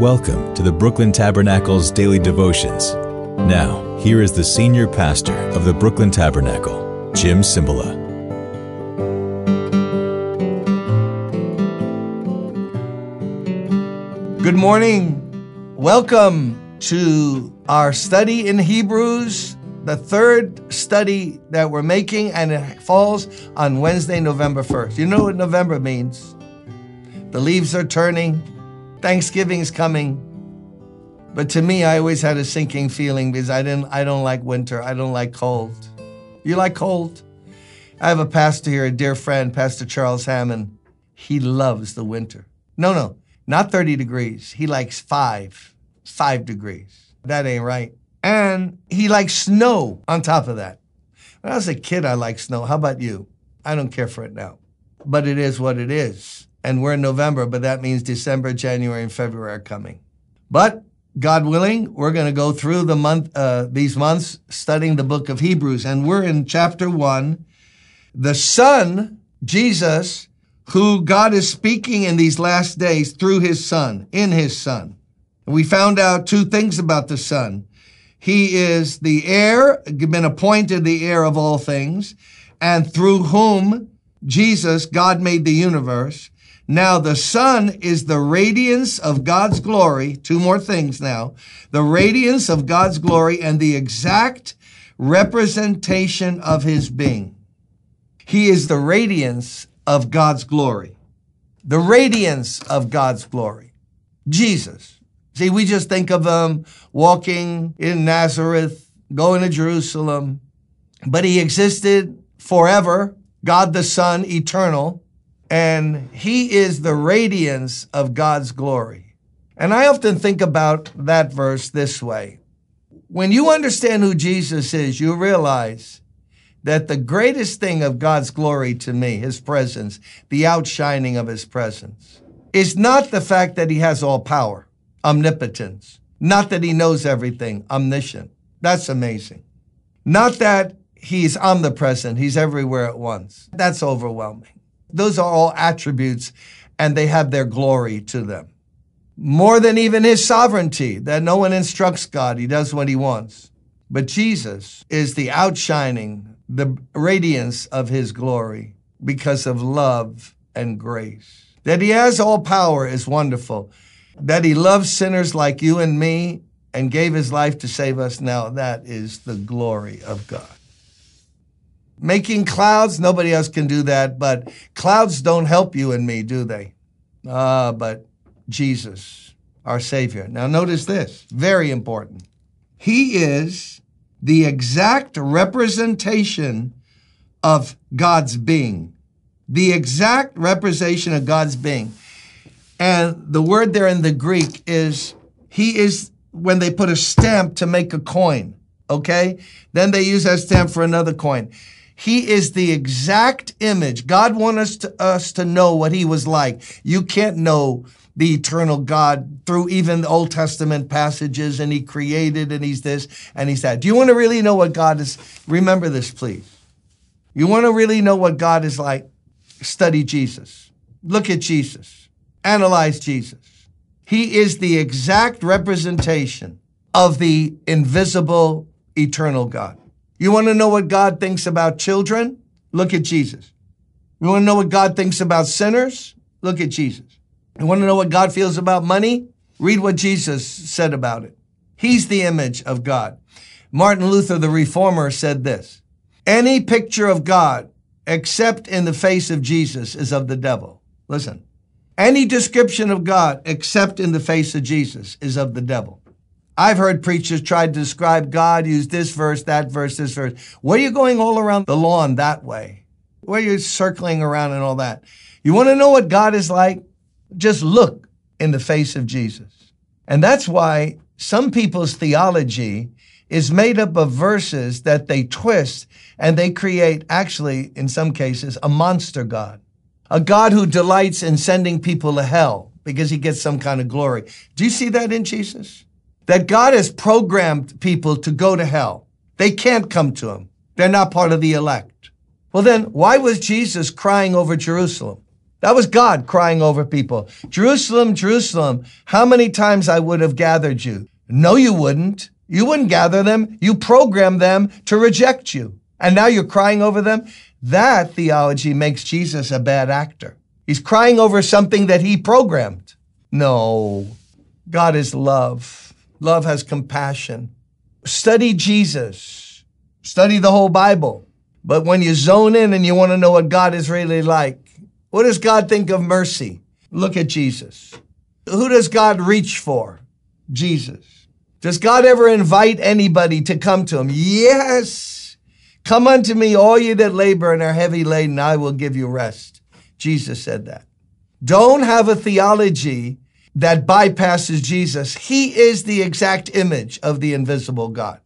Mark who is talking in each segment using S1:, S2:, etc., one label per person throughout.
S1: Welcome to the Brooklyn Tabernacle's daily devotions. Now, here is the senior pastor of the Brooklyn Tabernacle, Jim Cymbala.
S2: Good morning. Welcome to our study in Hebrews, the third study that we're making, and it falls on Wednesday, November 1st. You know what November means? The leaves are turning, Thanksgiving's coming. But to me, I always had a sinking feeling because I didn't I don't like winter. I don't like cold. You like cold? I have a pastor here, a dear friend, Pastor Charles Hammond. He loves the winter. No, no, not 30 degrees. He likes five, five degrees. That ain't right. And he likes snow on top of that. When I was a kid, I liked snow. How about you? I don't care for it now. But it is what it is. And we're in November, but that means December, January, and February are coming. But God willing, we're going to go through the month, uh, these months studying the book of Hebrews. And we're in chapter one. The Son, Jesus, who God is speaking in these last days through his Son, in his Son. We found out two things about the Son. He is the heir, been appointed the heir of all things, and through whom Jesus, God made the universe. Now the Son is the radiance of God's glory. Two more things now. The radiance of God's glory and the exact representation of his being. He is the radiance of God's glory. The radiance of God's glory. Jesus. See, we just think of him walking in Nazareth, going to Jerusalem, but he existed forever, God the Son, eternal, and he is the radiance of God's glory. And I often think about that verse this way. When you understand who Jesus is, you realize that the greatest thing of God's glory to me, his presence, the outshining of his presence, is not the fact that he has all power, omnipotence, not that he knows everything, omniscient. That's amazing. Not that he's omnipresent, he's everywhere at once. That's overwhelming. Those are all attributes and they have their glory to them. More than even his sovereignty, that no one instructs God, he does what he wants. But Jesus is the outshining, the radiance of his glory because of love and grace. That he has all power is wonderful. That he loves sinners like you and me and gave his life to save us now, that is the glory of God. Making clouds, nobody else can do that, but clouds don't help you and me, do they? Ah, but Jesus, our Savior. Now, notice this very important. He is the exact representation of God's being, the exact representation of God's being. And the word there in the Greek is, He is when they put a stamp to make a coin, okay? Then they use that stamp for another coin. He is the exact image. God wants us to, us to know what he was like. You can't know the eternal God through even the Old Testament passages, and he created, and he's this, and he's that. Do you want to really know what God is? Remember this, please. You want to really know what God is like? Study Jesus. Look at Jesus. Analyze Jesus. He is the exact representation of the invisible, eternal God. You want to know what God thinks about children? Look at Jesus. You want to know what God thinks about sinners? Look at Jesus. You want to know what God feels about money? Read what Jesus said about it. He's the image of God. Martin Luther, the reformer, said this Any picture of God except in the face of Jesus is of the devil. Listen. Any description of God except in the face of Jesus is of the devil. I've heard preachers try to describe God, use this verse, that verse, this verse. What are you going all around the lawn that way? Where are you circling around and all that? You want to know what God is like? Just look in the face of Jesus. And that's why some people's theology is made up of verses that they twist and they create, actually, in some cases, a monster God. A God who delights in sending people to hell because he gets some kind of glory. Do you see that in Jesus? That God has programmed people to go to hell. They can't come to him. They're not part of the elect. Well, then why was Jesus crying over Jerusalem? That was God crying over people. Jerusalem, Jerusalem, how many times I would have gathered you? No, you wouldn't. You wouldn't gather them. You programmed them to reject you. And now you're crying over them? That theology makes Jesus a bad actor. He's crying over something that he programmed. No, God is love. Love has compassion. Study Jesus. Study the whole Bible. But when you zone in and you want to know what God is really like, what does God think of mercy? Look at Jesus. Who does God reach for? Jesus. Does God ever invite anybody to come to him? Yes. Come unto me, all you that labor and are heavy laden, I will give you rest. Jesus said that. Don't have a theology that bypasses Jesus. He is the exact image of the invisible God.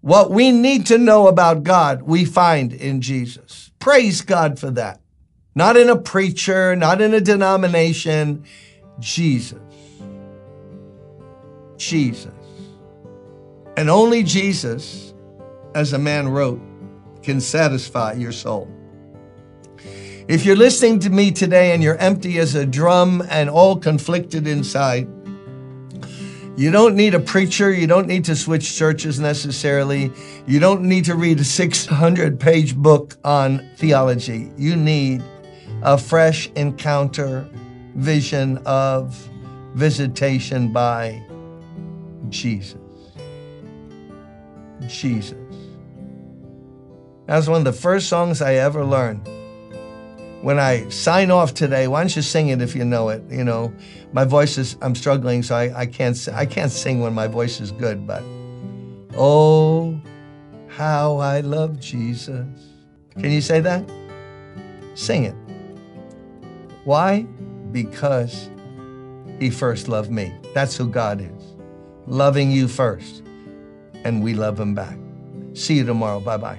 S2: What we need to know about God, we find in Jesus. Praise God for that. Not in a preacher, not in a denomination, Jesus. Jesus. And only Jesus, as a man wrote, can satisfy your soul. If you're listening to me today and you're empty as a drum and all conflicted inside, you don't need a preacher. You don't need to switch churches necessarily. You don't need to read a 600 page book on theology. You need a fresh encounter, vision of visitation by Jesus. Jesus. That was one of the first songs I ever learned when I sign off today, why don't you sing it if you know it? You know, my voice is, I'm struggling, so I, I can't, I can't sing when my voice is good, but oh, how I love Jesus. Can you say that? Sing it. Why? Because he first loved me. That's who God is. Loving you first. And we love him back. See you tomorrow. Bye bye.